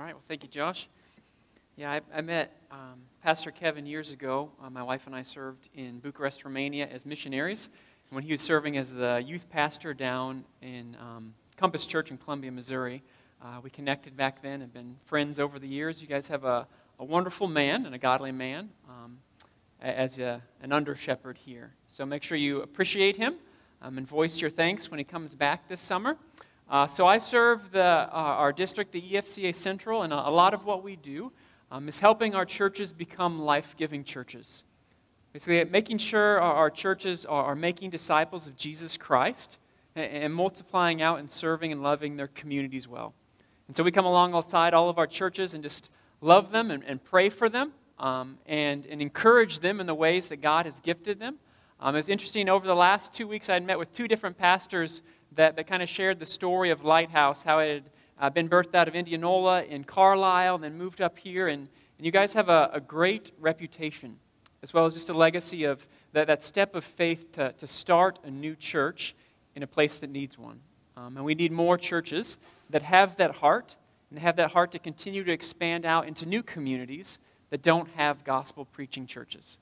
All right. Well, thank you, Josh. Yeah, I, I met um, Pastor Kevin years ago. Uh, my wife and I served in Bucharest, Romania as missionaries. And when he was serving as the youth pastor down in um, Compass Church in Columbia, Missouri, uh, we connected back then and been friends over the years. You guys have a, a wonderful man and a godly man um, as a, an under shepherd here. So make sure you appreciate him um, and voice your thanks when he comes back this summer. Uh, so I serve the, uh, our district, the EFCA Central, and a, a lot of what we do um, is helping our churches become life giving churches. Basically, making sure our, our churches are, are, making disciples of Jesus Christ and, and, multiplying out and serving and loving their communities well. And so we come alongside all of our churches and just love them and, and pray for them um, and, and encourage them in the ways that God has gifted them. Um, it's interesting, over the last two weeks, I had met with two different pastors that, that kind of shared the story of Lighthouse, how it had uh, been birthed out of Indianola in Carlisle and then moved up here. And, and you guys have a, a great reputation, as well as just a legacy of that, that step of faith to, to start a new church in a place that needs one. Um, and we need more churches that have that heart and have that heart to continue to expand out into new communities that don't have gospel preaching churches.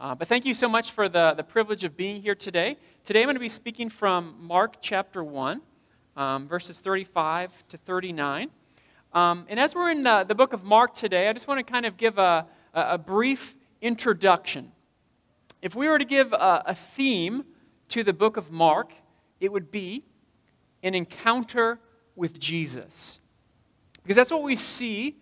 Uh, but thank you so much for the, the privilege of being here today. Today I'm going to be speaking from Mark chapter 1, um, verses 35 to 39. Um, and as we're in the, the, book of Mark today, I just want to kind of give a, a brief introduction. If we were to give a, a theme to the book of Mark, it would be an encounter with Jesus. Because that's what we see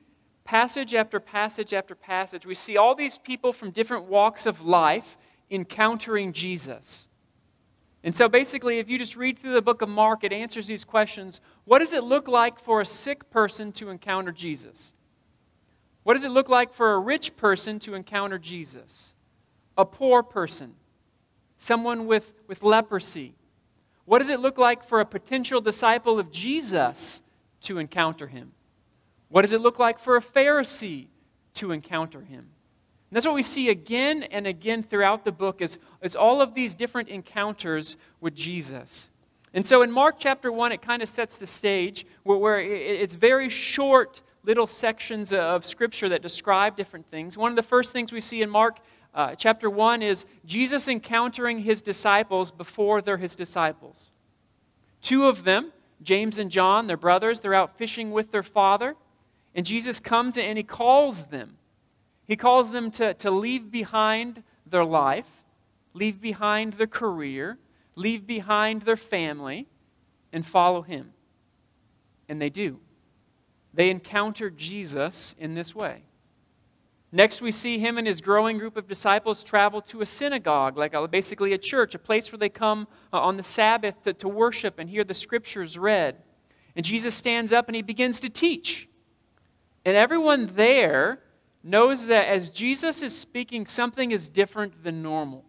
passage after passage after passage, we see all these people from different walks of life encountering Jesus. And so basically, if you just read through the book of Mark, it answers these questions. What does it look like for a sick person to encounter Jesus? What does it look like for a rich person to encounter Jesus? A poor person? Someone with, with leprosy? What does it look like for a potential disciple of Jesus to encounter him? What does it look like for a Pharisee to encounter him? And that's what we see again and again throughout the book is, is all of these different encounters with Jesus. And so in Mark chapter 1, it kind of sets the stage where, where it's very short little sections of scripture that describe different things. One of the first things we see in Mark uh, chapter 1 is Jesus encountering his disciples before they're his disciples. Two of them, James and John, their brothers, they're out fishing with their father. And Jesus comes and he calls them. He calls them to, to leave behind their life, leave behind their career, leave behind their family, and follow him. And they do. They encounter Jesus in this way. Next, we see him and his growing group of disciples travel to a synagogue, like a, basically a church, a place where they come uh, on the Sabbath to, to worship and hear the scriptures read. And Jesus stands up and he begins to teach. And everyone there knows that as Jesus is speaking, something is different than normal.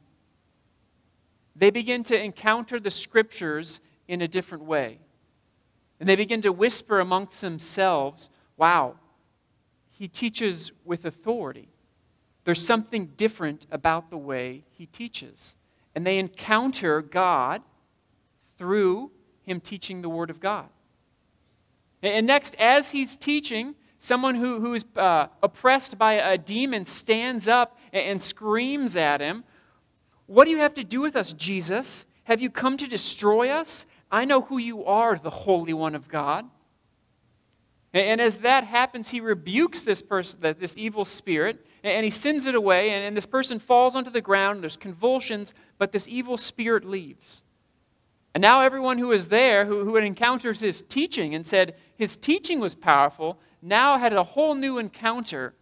They begin to encounter the scriptures in a different way. And they begin to whisper amongst themselves, wow, he teaches with authority. There's something different about the way he teaches. And they encounter God through him teaching the Word of God. And next, as he's teaching, Someone who, who is uh, oppressed by a demon stands up and, and screams at him, What do you have to do with us, Jesus? Have you come to destroy us? I know who you are, the Holy One of God. And, as that happens, he rebukes this person, this evil spirit, and he sends it away, and, this person falls onto the ground. There's convulsions, but this evil spirit leaves. And now everyone who is there, who, who encounters his teaching and said his teaching was powerful, now had a whole new encounter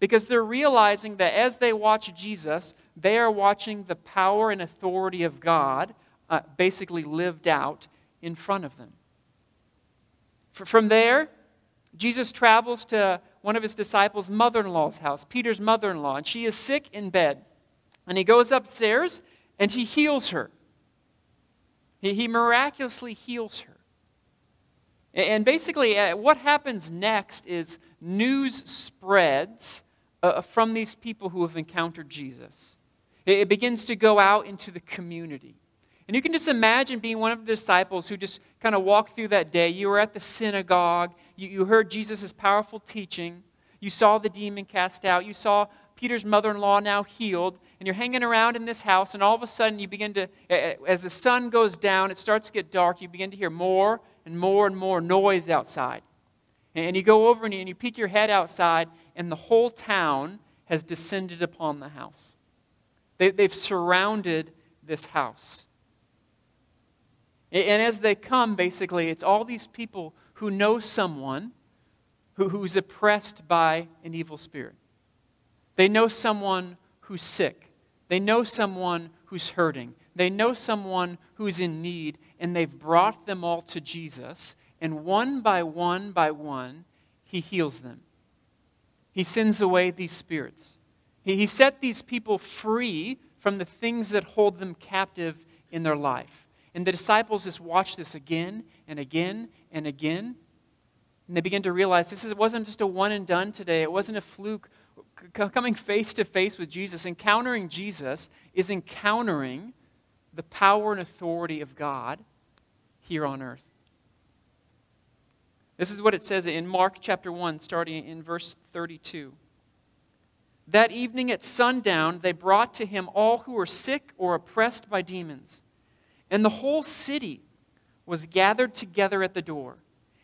because they're realizing that as they watch Jesus, they are watching the power and authority of God uh, basically lived out in front of them. From there, Jesus travels to one of his disciples' mother in law's house, Peter's mother in law, and she is sick in bed. And he goes upstairs and he heals her. He, he miraculously heals her. And basically, uh, what happens next is news spreads uh, from these people who have encountered Jesus. It begins to go out into the community. And you can just imagine being one of the disciples who just kind of walked through that day. You were at the synagogue, you, you heard Jesus' powerful teaching, you saw the demon cast out, you saw Peter's mother in law now healed, and you're hanging around in this house, and all of a sudden you begin to, as the sun goes down, it starts to get dark, you begin to hear more and more and more noise outside. And you go over and you, peek your head outside, and the whole town has descended upon the house. They, they've surrounded this house. And as they come, basically, it's all these people who know someone who, who's oppressed by an evil spirit. They know someone who's sick. They know someone who's hurting. They know someone who's in need, and they've brought them all to Jesus. And one by one by one, he heals them. He sends away these spirits. He, he set these people free from the things that hold them captive in their life. And the disciples just watch this again and again and again. And they begin to realize this is, wasn't just a one and done today. It wasn't a fluke. Coming face to face with Jesus, encountering Jesus, is encountering the power and authority of God here on earth. This is what it says in Mark chapter 1, starting in verse 32. That evening at sundown, they brought to him all who were sick or oppressed by demons and the whole city was gathered together at the door.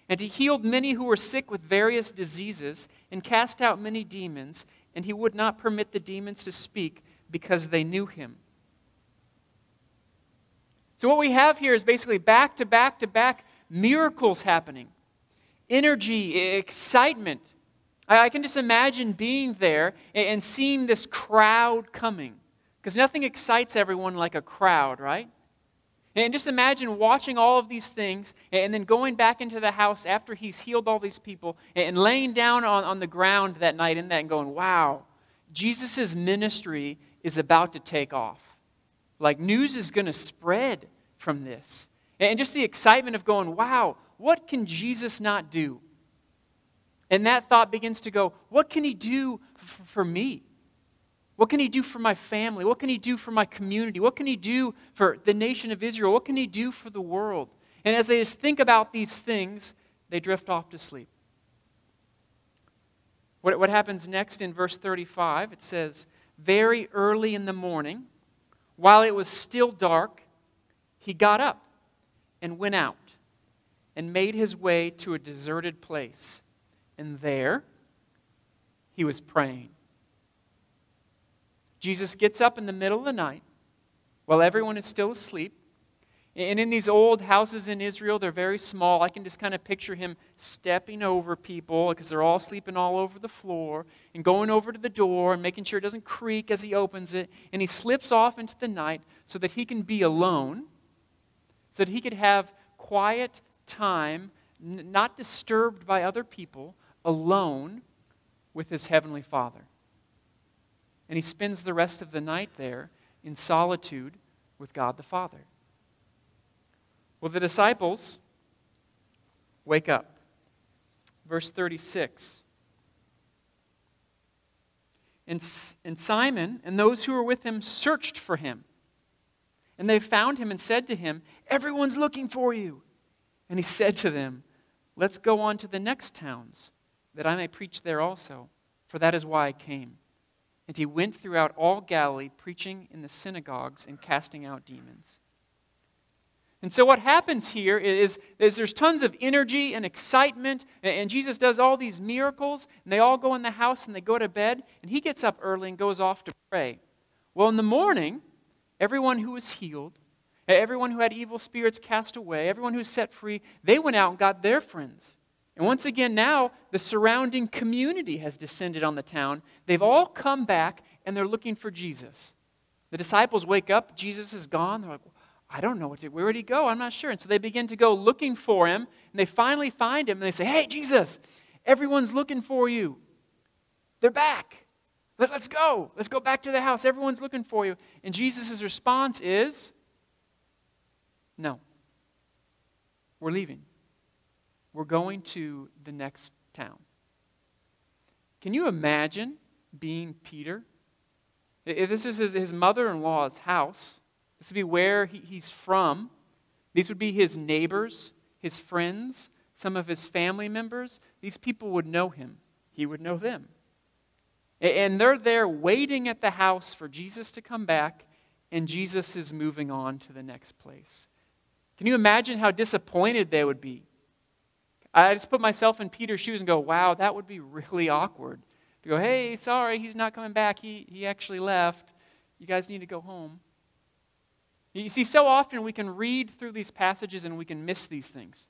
And he healed many who were sick with various diseases and cast out many demons, and he would not permit the demons to speak because they knew him. So, what we have here is basically back to back to back miracles happening energy, excitement. I can just imagine being there and seeing this crowd coming. Because nothing excites everyone like a crowd, right? And just imagine watching all of these things and then going back into the house after he's healed all these people and laying down on, on the ground that night in that and going, wow, Jesus' ministry is about to take off. Like news is going to spread from this. And just the excitement of going, wow, what can Jesus not do? And that thought begins to go, what can he do f- for me? What can he do for my family? What can he do for my community? What can he do for the nation of Israel? What can he do for the world? And as they just think about these things, they drift off to sleep. What, what happens next in verse 35? It says, Very early in the morning, while it was still dark, he got up and went out and made his way to a deserted place. And there he was praying. Jesus gets up in the middle of the night while everyone is still asleep. And in these old houses in Israel, they're very small. I can just kind of picture him stepping over people because they're all sleeping all over the floor and going over to the door and making sure it doesn't creak as he opens it. And he slips off into the night so that he can be alone, so that he could have quiet time, not disturbed by other people, alone with his heavenly Father and he spends the rest of the night there in solitude with God the Father. Well, the disciples wake up. Verse 36. And, and Simon and those who were with him searched for him. And they found him and said to him, Everyone's looking for you. And he said to them, Let's go on to the next towns, that I may preach there also, for that is why I came. And he went throughout all Galilee, preaching in the synagogues and casting out demons. And so, what happens here is, is there's tons of energy and excitement, and Jesus does all these miracles, and they all go in the house and they go to bed, and he gets up early and goes off to pray. Well, in the morning, everyone who was healed, everyone who had evil spirits cast away, everyone who was set free, they went out and got their friends. And once again, now the surrounding community has descended on the town. They've all come back and they're looking for Jesus. The disciples wake up, Jesus is gone. They're like, I don't know what to, where did he go? I'm not sure. And so they begin to go looking for him, and they finally find him, and they say, Hey, Jesus, everyone's looking for you. They're back. Let, us go. Let's go back to the house. Everyone's looking for you. And Jesus' response is, No. We're leaving. We're going to the next town. Can you imagine being Peter? If this is his, his mother in law's house, This would be where he, he's from. These would be his neighbors, his friends, some of his family members. These people would know him, he would know them. And they're there waiting at the house for Jesus to come back, and Jesus is moving on to the next place. Can you imagine how disappointed they would be? I just put myself in Peter's shoes and go, wow, that would be really awkward. To go, hey, sorry, he's not coming back. He, he actually left. You guys need to go home. You see, so often we can read through these passages and we can miss these things.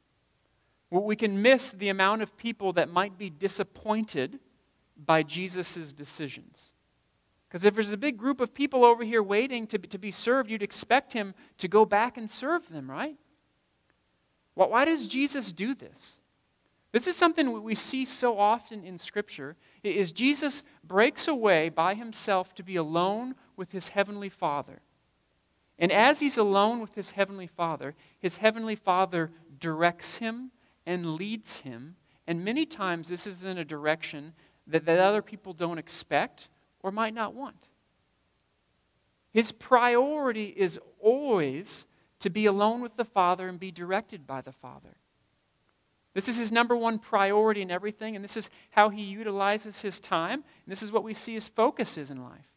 We can miss the amount of people that might be disappointed by Jesus' decisions. Because if there's a big group of people over here waiting to to be served, you'd expect him to go back and serve them, right? Well, why does Jesus do this? This is something we see so often in Scripture, is Jesus breaks away by himself to be alone with his heavenly Father. And as he's alone with his heavenly Father, his heavenly Father directs him and leads him. And many times this is in a direction that, that other people don't expect or might not want. His priority is always to be alone with the Father and be directed by the Father. This is his number one priority in everything, and this is how he utilizes his time, and this is what we see his focus is in life.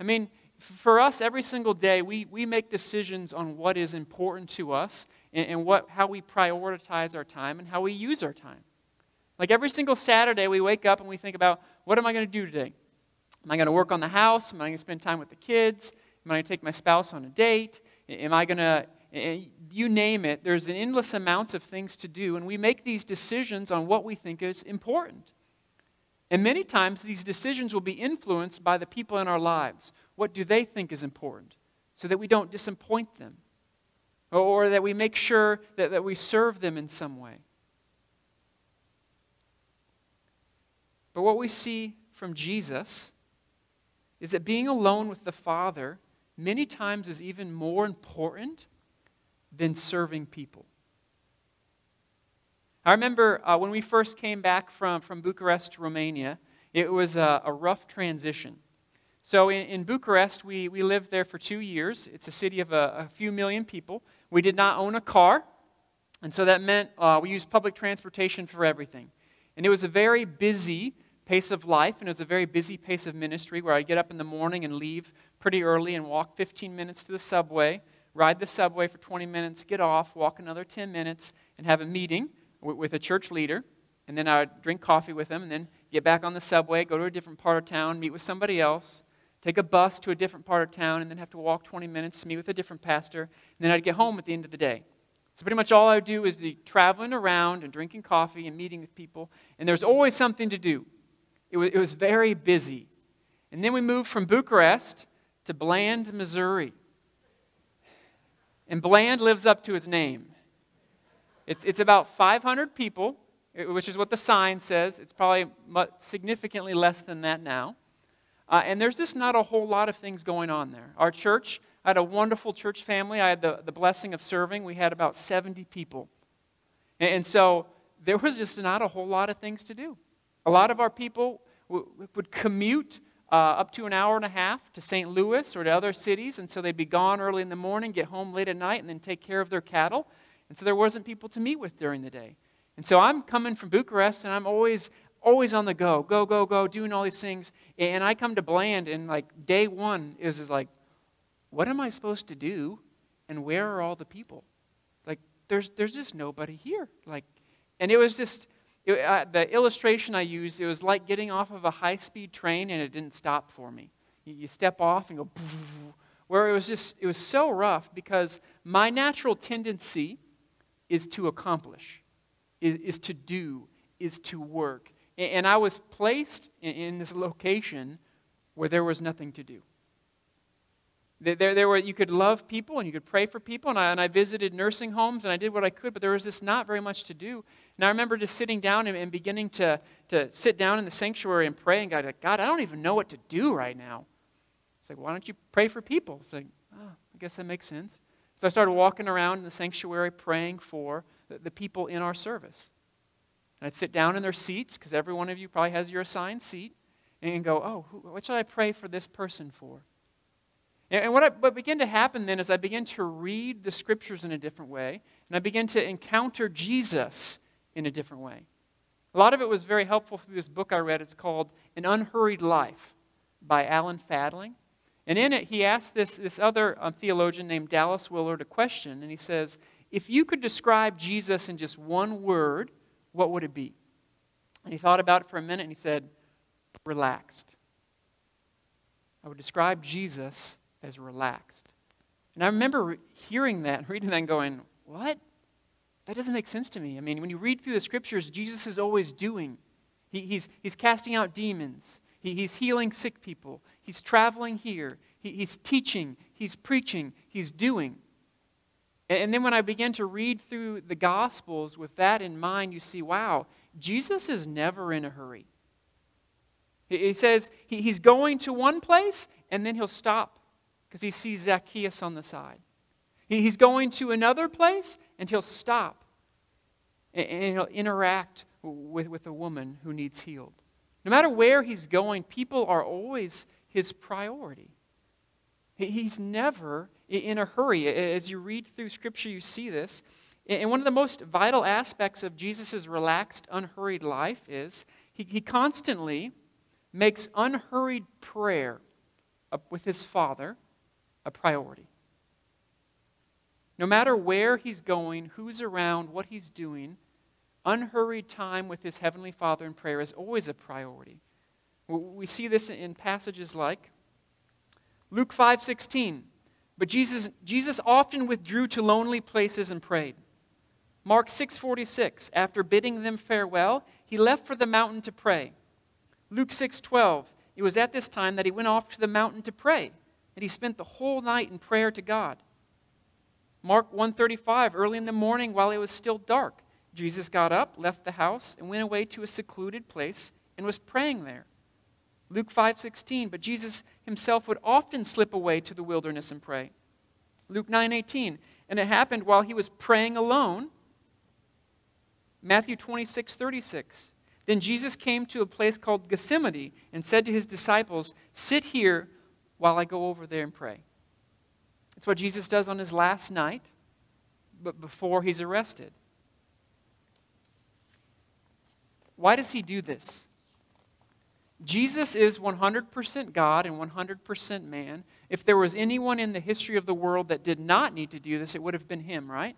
I mean, for us, every single day, we, we make decisions on what is important to us and, and what, how we prioritize our time and how we use our time. Like every single Saturday, we wake up and we think about what am I going to do today? Am I going to work on the house? Am I going to spend time with the kids? Am I going to take my spouse on a date? Am I going to, you name it, there's an endless amounts of things to do, and we make these decisions on what we think is important. And many times, these decisions will be influenced by the people in our lives. What do they think is important? So that we don't disappoint them, or that we make sure that, that we serve them in some way. But what we see from Jesus is that being alone with the Father many times is even more important than serving people. I remember uh, when we first came back from, from Bucharest, Romania, it was a, a rough transition. So in, in, Bucharest, we, we lived there for two years. It's a city of a, a few million people. We did not own a car, and so that meant uh, we used public transportation for everything. And it was a very busy pace of life, and it was a very busy pace of ministry where I'd get up in the morning and leave pretty early and walk 15 minutes to the subway, ride the subway for 20 minutes, get off, walk another 10 minutes, and have a meeting with a church leader. And then I would drink coffee with them, and then get back on the subway, go to a different part of town, meet with somebody else, take a bus to a different part of town, and then have to walk 20 minutes to meet with a different pastor. And then I'd get home at the end of the day. So pretty much all I would do is the traveling around and drinking coffee and meeting with people, and there's always something to do. It was, it was very busy. And then we moved from Bucharest to Bland, Missouri. And Bland lives up to its name. It's, it's about 500 people, which is what the sign says. It's probably significantly less than that now. Uh, and there's just not a whole lot of things going on there. Our church, I had a wonderful church family. I had the, the blessing of serving. We had about 70 people. And, and so there was just not a whole lot of things to do. A lot of our people w- would commute uh, up to an hour and a half to St. Louis or to other cities, and so they'd be gone early in the morning, get home late at night, and then take care of their cattle. And so there wasn't people to meet with during the day. And so I'm coming from Bucharest, and I'm always always on the go, go, go, go, doing all these things. And I come to Bland, and like day one is, like, what am I supposed to do? And where are all the people? Like, there's, there's just nobody here. Like, and it was just, it, uh, the illustration I used, it was like getting off of a high speed train and it didn't stop for me. You, you step off and go, where it was just, it was so rough because my natural tendency is to accomplish, is, is to do, is to work. And, I was placed in, in this location where there was nothing to do. There, there were, you could love people and you could pray for people, and I, and I visited nursing homes and I did what I could, but there was just not very much to do. And I remember just sitting down and, and beginning to, to sit down in the sanctuary and pray, and God, like, God, I don't even know what to do right now. It's like, why don't you pray for people? It's like, oh, I guess that makes sense. So I started walking around in the sanctuary praying for the, the people in our service. And I'd sit down in their seats, because every one of you probably has your assigned seat, and go, oh, who, what should I pray for this person for? And, and what, I, what began to happen then is I began to read the scriptures in a different way, and I began to encounter Jesus in a different way. A lot of it was very helpful through this book I read. It's called An Unhurried Life by Alan Fadling. And in it, he asked this, this other um, theologian named Dallas Willard a question, and he says, If you could describe Jesus in just one word, what would it be? And he thought about it for a minute and he said, Relaxed. I would describe Jesus as relaxed. And I remember hearing that and reading that and going, What? That doesn't make sense to me. I mean, when you read through the scriptures, Jesus is always doing. He, he's, he's casting out demons, he, he's healing sick people, he's traveling here, he, he's teaching, he's preaching, he's doing. And, then when I begin to read through the Gospels with that in mind, you see, wow, Jesus is never in a hurry. He, says he, he's going to one place and then he'll stop because he sees Zacchaeus on the side. He, he's going to another place and he'll stop and, and he'll interact with, with a woman who needs healed. No matter where he's going, people are always his priority. He's never in a hurry. As you read through Scripture, you see this. And one of the most vital aspects of Jesus' relaxed, unhurried life is he, he constantly makes unhurried prayer with his Father a priority. No matter where he's going, who's around, what he's doing, unhurried time with his heavenly Father in prayer is always a priority. We see this in passages like Luke 5:16. But Jesus, Jesus often withdrew to lonely places and prayed. Mark 6:46. After bidding them farewell, he left for the mountain to pray. Luke 6:12. It was at this time that he went off to the mountain to pray, and he spent the whole night in prayer to God. Mark 1:35. Early in the morning while it was still dark, Jesus got up, left the house, and went away to a secluded place and was praying there. Luke 5:16, but Jesus himself would often slip away to the wilderness and pray. Luke 9:18, and it happened while he was praying alone. Matthew 26:36. Then Jesus came to a place called Gethsemane and said to his disciples, "Sit here while I go over there and pray." It's what Jesus does on his last night, but before he's arrested. Why does he do this? Jesus is 100% God and 100% man. If there was anyone in the history of the world that did not need to do this, it would have been him, right?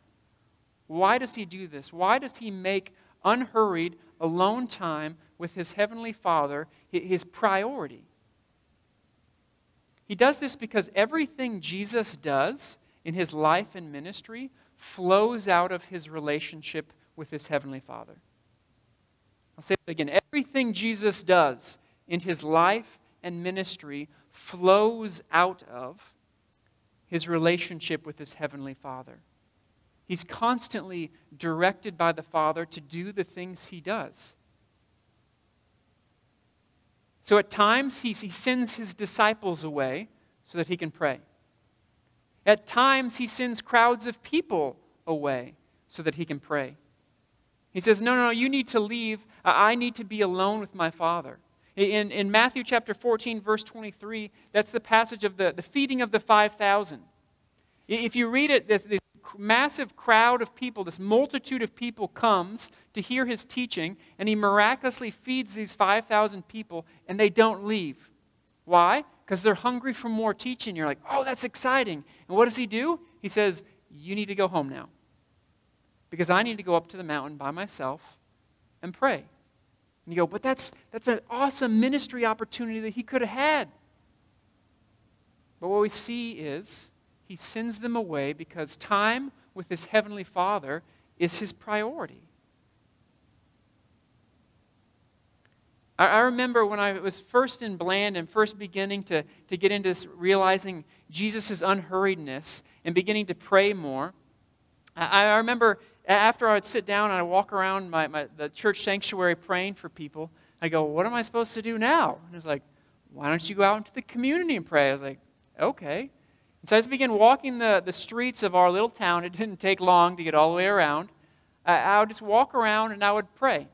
Why does he do this? Why does he make unhurried, alone time with his heavenly Father his priority? He does this because everything Jesus does in his life and ministry flows out of his relationship with his heavenly Father. I'll say it again. Everything Jesus does in his life and ministry flows out of his relationship with his heavenly Father. He's constantly directed by the Father to do the things he does. So at times, he, he sends his disciples away so that he can pray. At times, he sends crowds of people away so that he can pray. He says, No, no, no, you need to leave. I need to be alone with my Father. In, in Matthew chapter 14, verse 23, that's the passage of the, the feeding of the 5,000. If you read it, this, this massive crowd of people, this multitude of people comes to hear his teaching, and he miraculously feeds these 5,000 people, and they don't leave. Why? Because they're hungry for more teaching. You're like, oh, that's exciting. And what does he do? He says, you need to go home now. Because I need to go up to the mountain by myself and pray. And you go, but that's, that's an awesome ministry opportunity that he could have had. But what we see is he sends them away because time with his heavenly Father is his priority. I, I remember when I was first in Bland and first beginning to, to get into this, realizing Jesus' unhurriedness and beginning to pray more. I, I remember after I would sit down and I'd walk around my, my, the church sanctuary praying for people, I go, What am I supposed to do now? And it's like, Why don't you go out into the community and pray? I was like, Okay. And so I just began walking the, the streets of our little town. It didn't take long to get all the way around. I, I would just walk around and I would pray.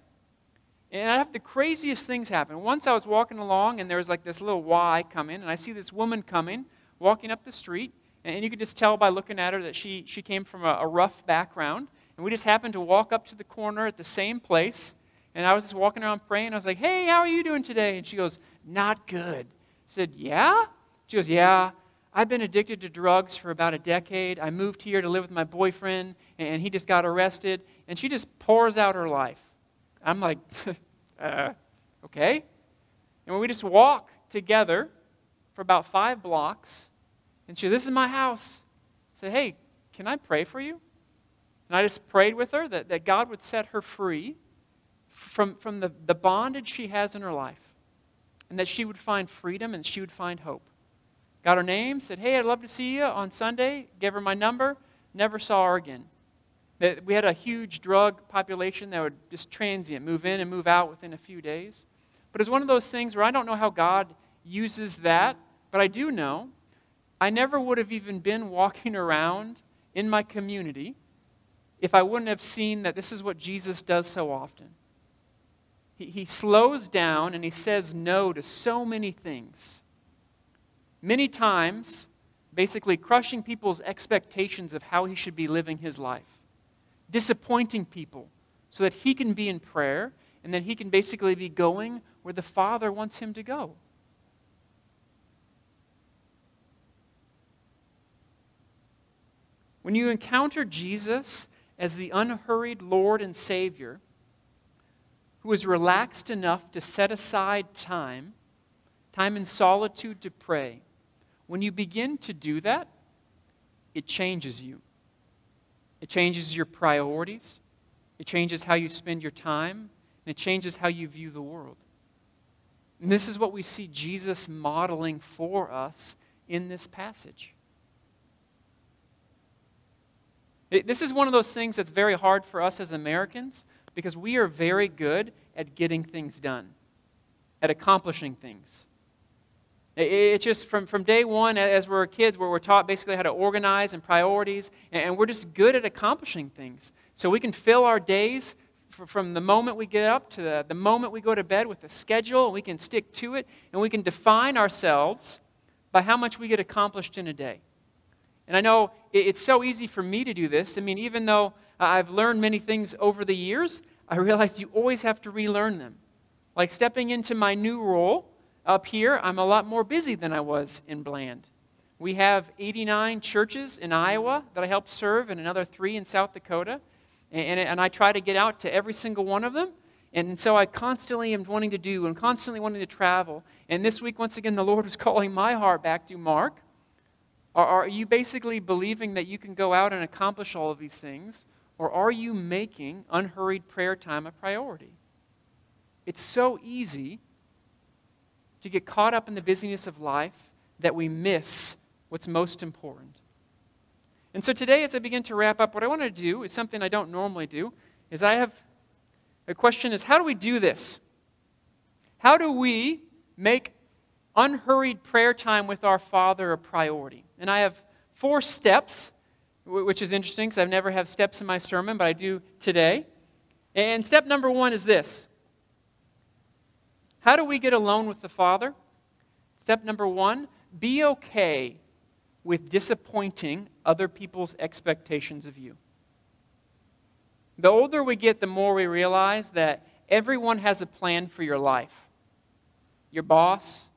And I'd have the craziest things happen. Once I was walking along and there was like this little Y coming, and I see this woman coming walking up the street, and you could just tell by looking at her that she, she came from a, a rough background. And we just happened to walk up to the corner at the same place. And I was just walking around praying. I was like, hey, how are you doing today? And she goes, not good. I said, yeah? She goes, yeah. I've been addicted to drugs for about a decade. I moved here to live with my boyfriend, and he just got arrested. And she just pours out her life. I'm like, uh, okay. And we just walk together for about five blocks. And she, this is my house. I said, hey, can I pray for you? And I just prayed with her that, that God would set her free from, from the, the bondage she has in her life. And that she would find freedom and she would find hope. Got her name, said, Hey, I'd love to see you on Sunday. Gave her my number. Never saw her again. We had a huge drug population that would just transient, move in and move out within a few days. But it's one of those things where I don't know how God uses that, but I do know I never would have even been walking around in my community if I wouldn't have seen that this is what Jesus does so often. He, he slows down and he says no to so many things. Many times, basically crushing people's expectations of how he should be living his life, disappointing people so that he can be in prayer and that he can basically be going where the Father wants him to go. When you encounter Jesus as the unhurried Lord and Savior, who is relaxed enough to set aside time, time in solitude to pray, when you begin to do that, it changes you. It changes your priorities, it changes how you spend your time, and it changes how you view the world. And this is what we see Jesus modeling for us in this passage. This is one of those things that's very hard for us as Americans because we are very good at getting things done, at accomplishing things. It's just from, from day one, as we're kids, where we're taught basically how to organize and priorities, and we're just good at accomplishing things. So we can fill our days from the moment we get up to the, the moment we go to bed with a schedule, and we can stick to it, and we can define ourselves by how much we get accomplished in a day. And I know it's so easy for me to do this. I mean, even though I've learned many things over the years, I realized you always have to relearn them. Like stepping into my new role up here, I'm a lot more busy than I was in Bland. We have 89 churches in Iowa that I help serve, and another three in South Dakota. And, and, I try to get out to every single one of them. And so I constantly am wanting to do and constantly wanting to travel. And this week, once again, the Lord was calling my heart back to Mark. Are, are you basically believing that you can go out and accomplish all of these things? Or are you making unhurried prayer time a priority? It's so easy to get caught up in the busyness of life that we miss what's most important. And so today, as I begin to wrap up, what I want to do is something I don't normally do, is I have a question is how do we do this? How do we make unhurried prayer time with our Father a priority? And I have four steps, which is interesting because I've never had steps in my sermon, but I do today. And step number one is this How do we get alone with the Father? Step number one be okay with disappointing other people's expectations of you. The older we get, the more we realize that everyone has a plan for your life. Your boss,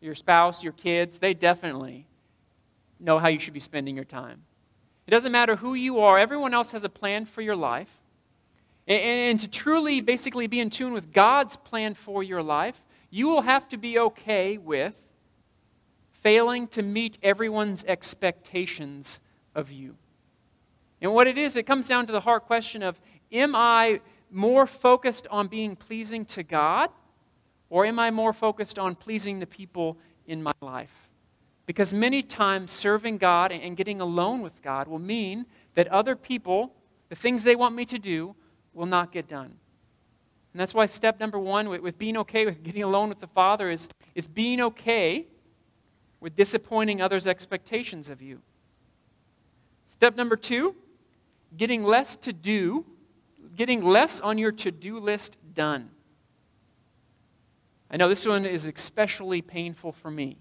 your spouse, your kids, they definitely know how you should be spending your time. It doesn't matter who you are, everyone else has a plan for your life. And, and, to truly, basically, be in tune with God's plan for your life, you will have to be okay with failing to meet everyone's expectations of you. And what it is, it comes down to the hard question of Am I more focused on being pleasing to God, or am I more focused on pleasing the people in my life? Because many times serving God and getting alone with God will mean that other people, the things they want me to do, will not get done. And that's why step number one with, with being okay with getting alone with the Father is, is being okay with disappointing others' expectations of you. Step number two, getting less to do, getting less on your to do list done. I know this one is especially painful for me.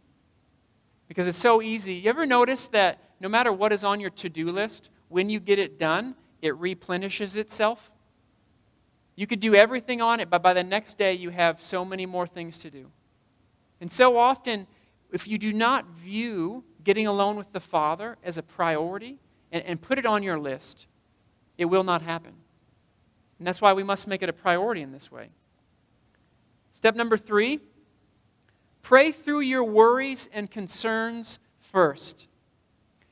Because it's so easy. You ever notice that no matter what is on your to do list, when you get it done, it replenishes itself? You could do everything on it, but by the next day, you have so many more things to do. And so often, if you do not view getting alone with the Father as a priority and, and put it on your list, it will not happen. And that's why we must make it a priority in this way. Step number three pray through your worries and concerns first.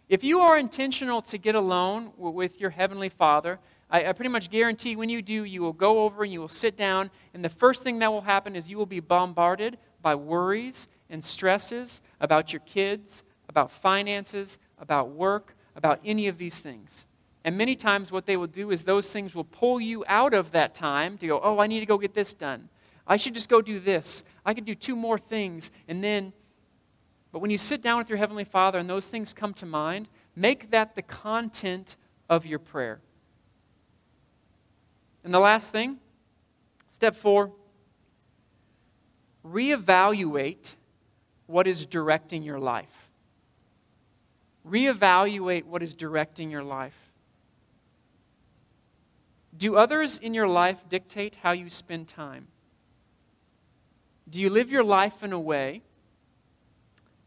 If you are intentional to get alone with your Heavenly Father, I, I, pretty much guarantee when you do, you will go over and you will sit down, and the first thing that will happen is you will be bombarded by worries and stresses about your kids, about finances, about work, about any of these things. And many times, what they will do is those things will pull you out of that time to go, oh, I need to go get this done. I should just go do this. I could do two more things. And then, but when you sit down with your Heavenly Father and those things come to mind, make that the content of your prayer. And the last thing, step four, reevaluate what is directing your life. Reevaluate what is directing your life. Do others in your life dictate how you spend time? Do you live your life in a way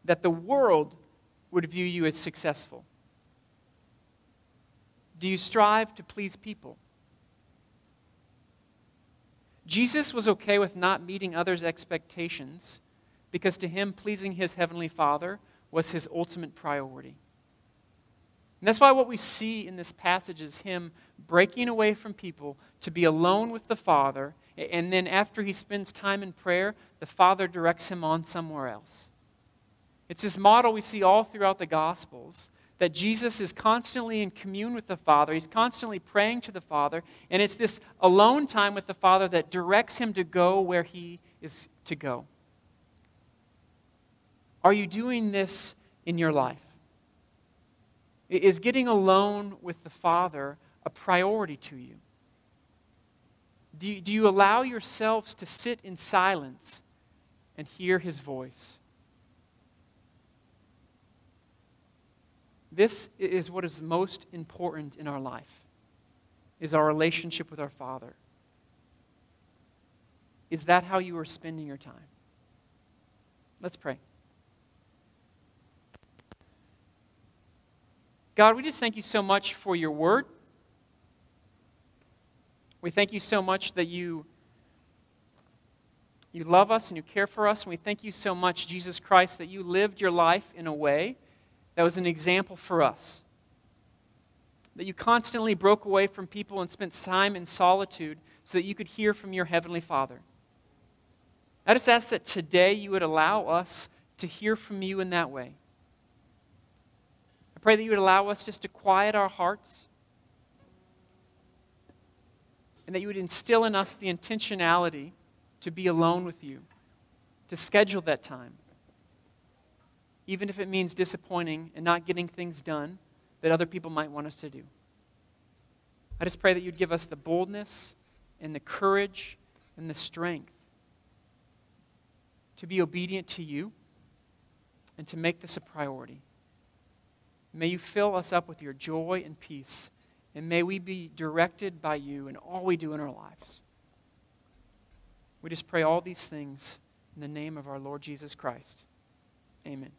that the world would view you as successful? Do you strive to please people? Jesus was okay with not meeting others' expectations because to him, pleasing his heavenly Father was his ultimate priority. And that's why what we see in this passage is him breaking away from people to be alone with the Father. And then after he spends time in prayer, the Father directs him on somewhere else. It's this model we see all throughout the Gospels that Jesus is constantly in commune with the Father. He's constantly praying to the Father. And it's this alone time with the Father that directs him to go where he is to go. Are you doing this in your life? Is getting alone with the Father a priority to you? Do you, do you allow yourselves to sit in silence and hear His voice? This is what is most important in our life, is our relationship with our Father. Is that how you are spending your time? Let's pray. God, we just thank you so much for your word. We thank you so much that you, you love us and you care for us. And we thank you so much, Jesus Christ, that you lived your life in a way that was an example for us. That you constantly broke away from people and spent time in solitude so that you could hear from your Heavenly Father. I just ask that today you would allow us to hear from you in that way. I pray that you would allow us just to quiet our hearts and that you would instill in us the intentionality to be alone with you, to schedule that time even if it means disappointing and not getting things done that other people might want us to do. I just pray that you'd give us the boldness and the courage and the strength to be obedient to you and to make this a priority. May you fill us up with your joy and peace, and may we be directed by you in all we do in our lives. We just pray all these things in the name of our Lord Jesus Christ. Amen.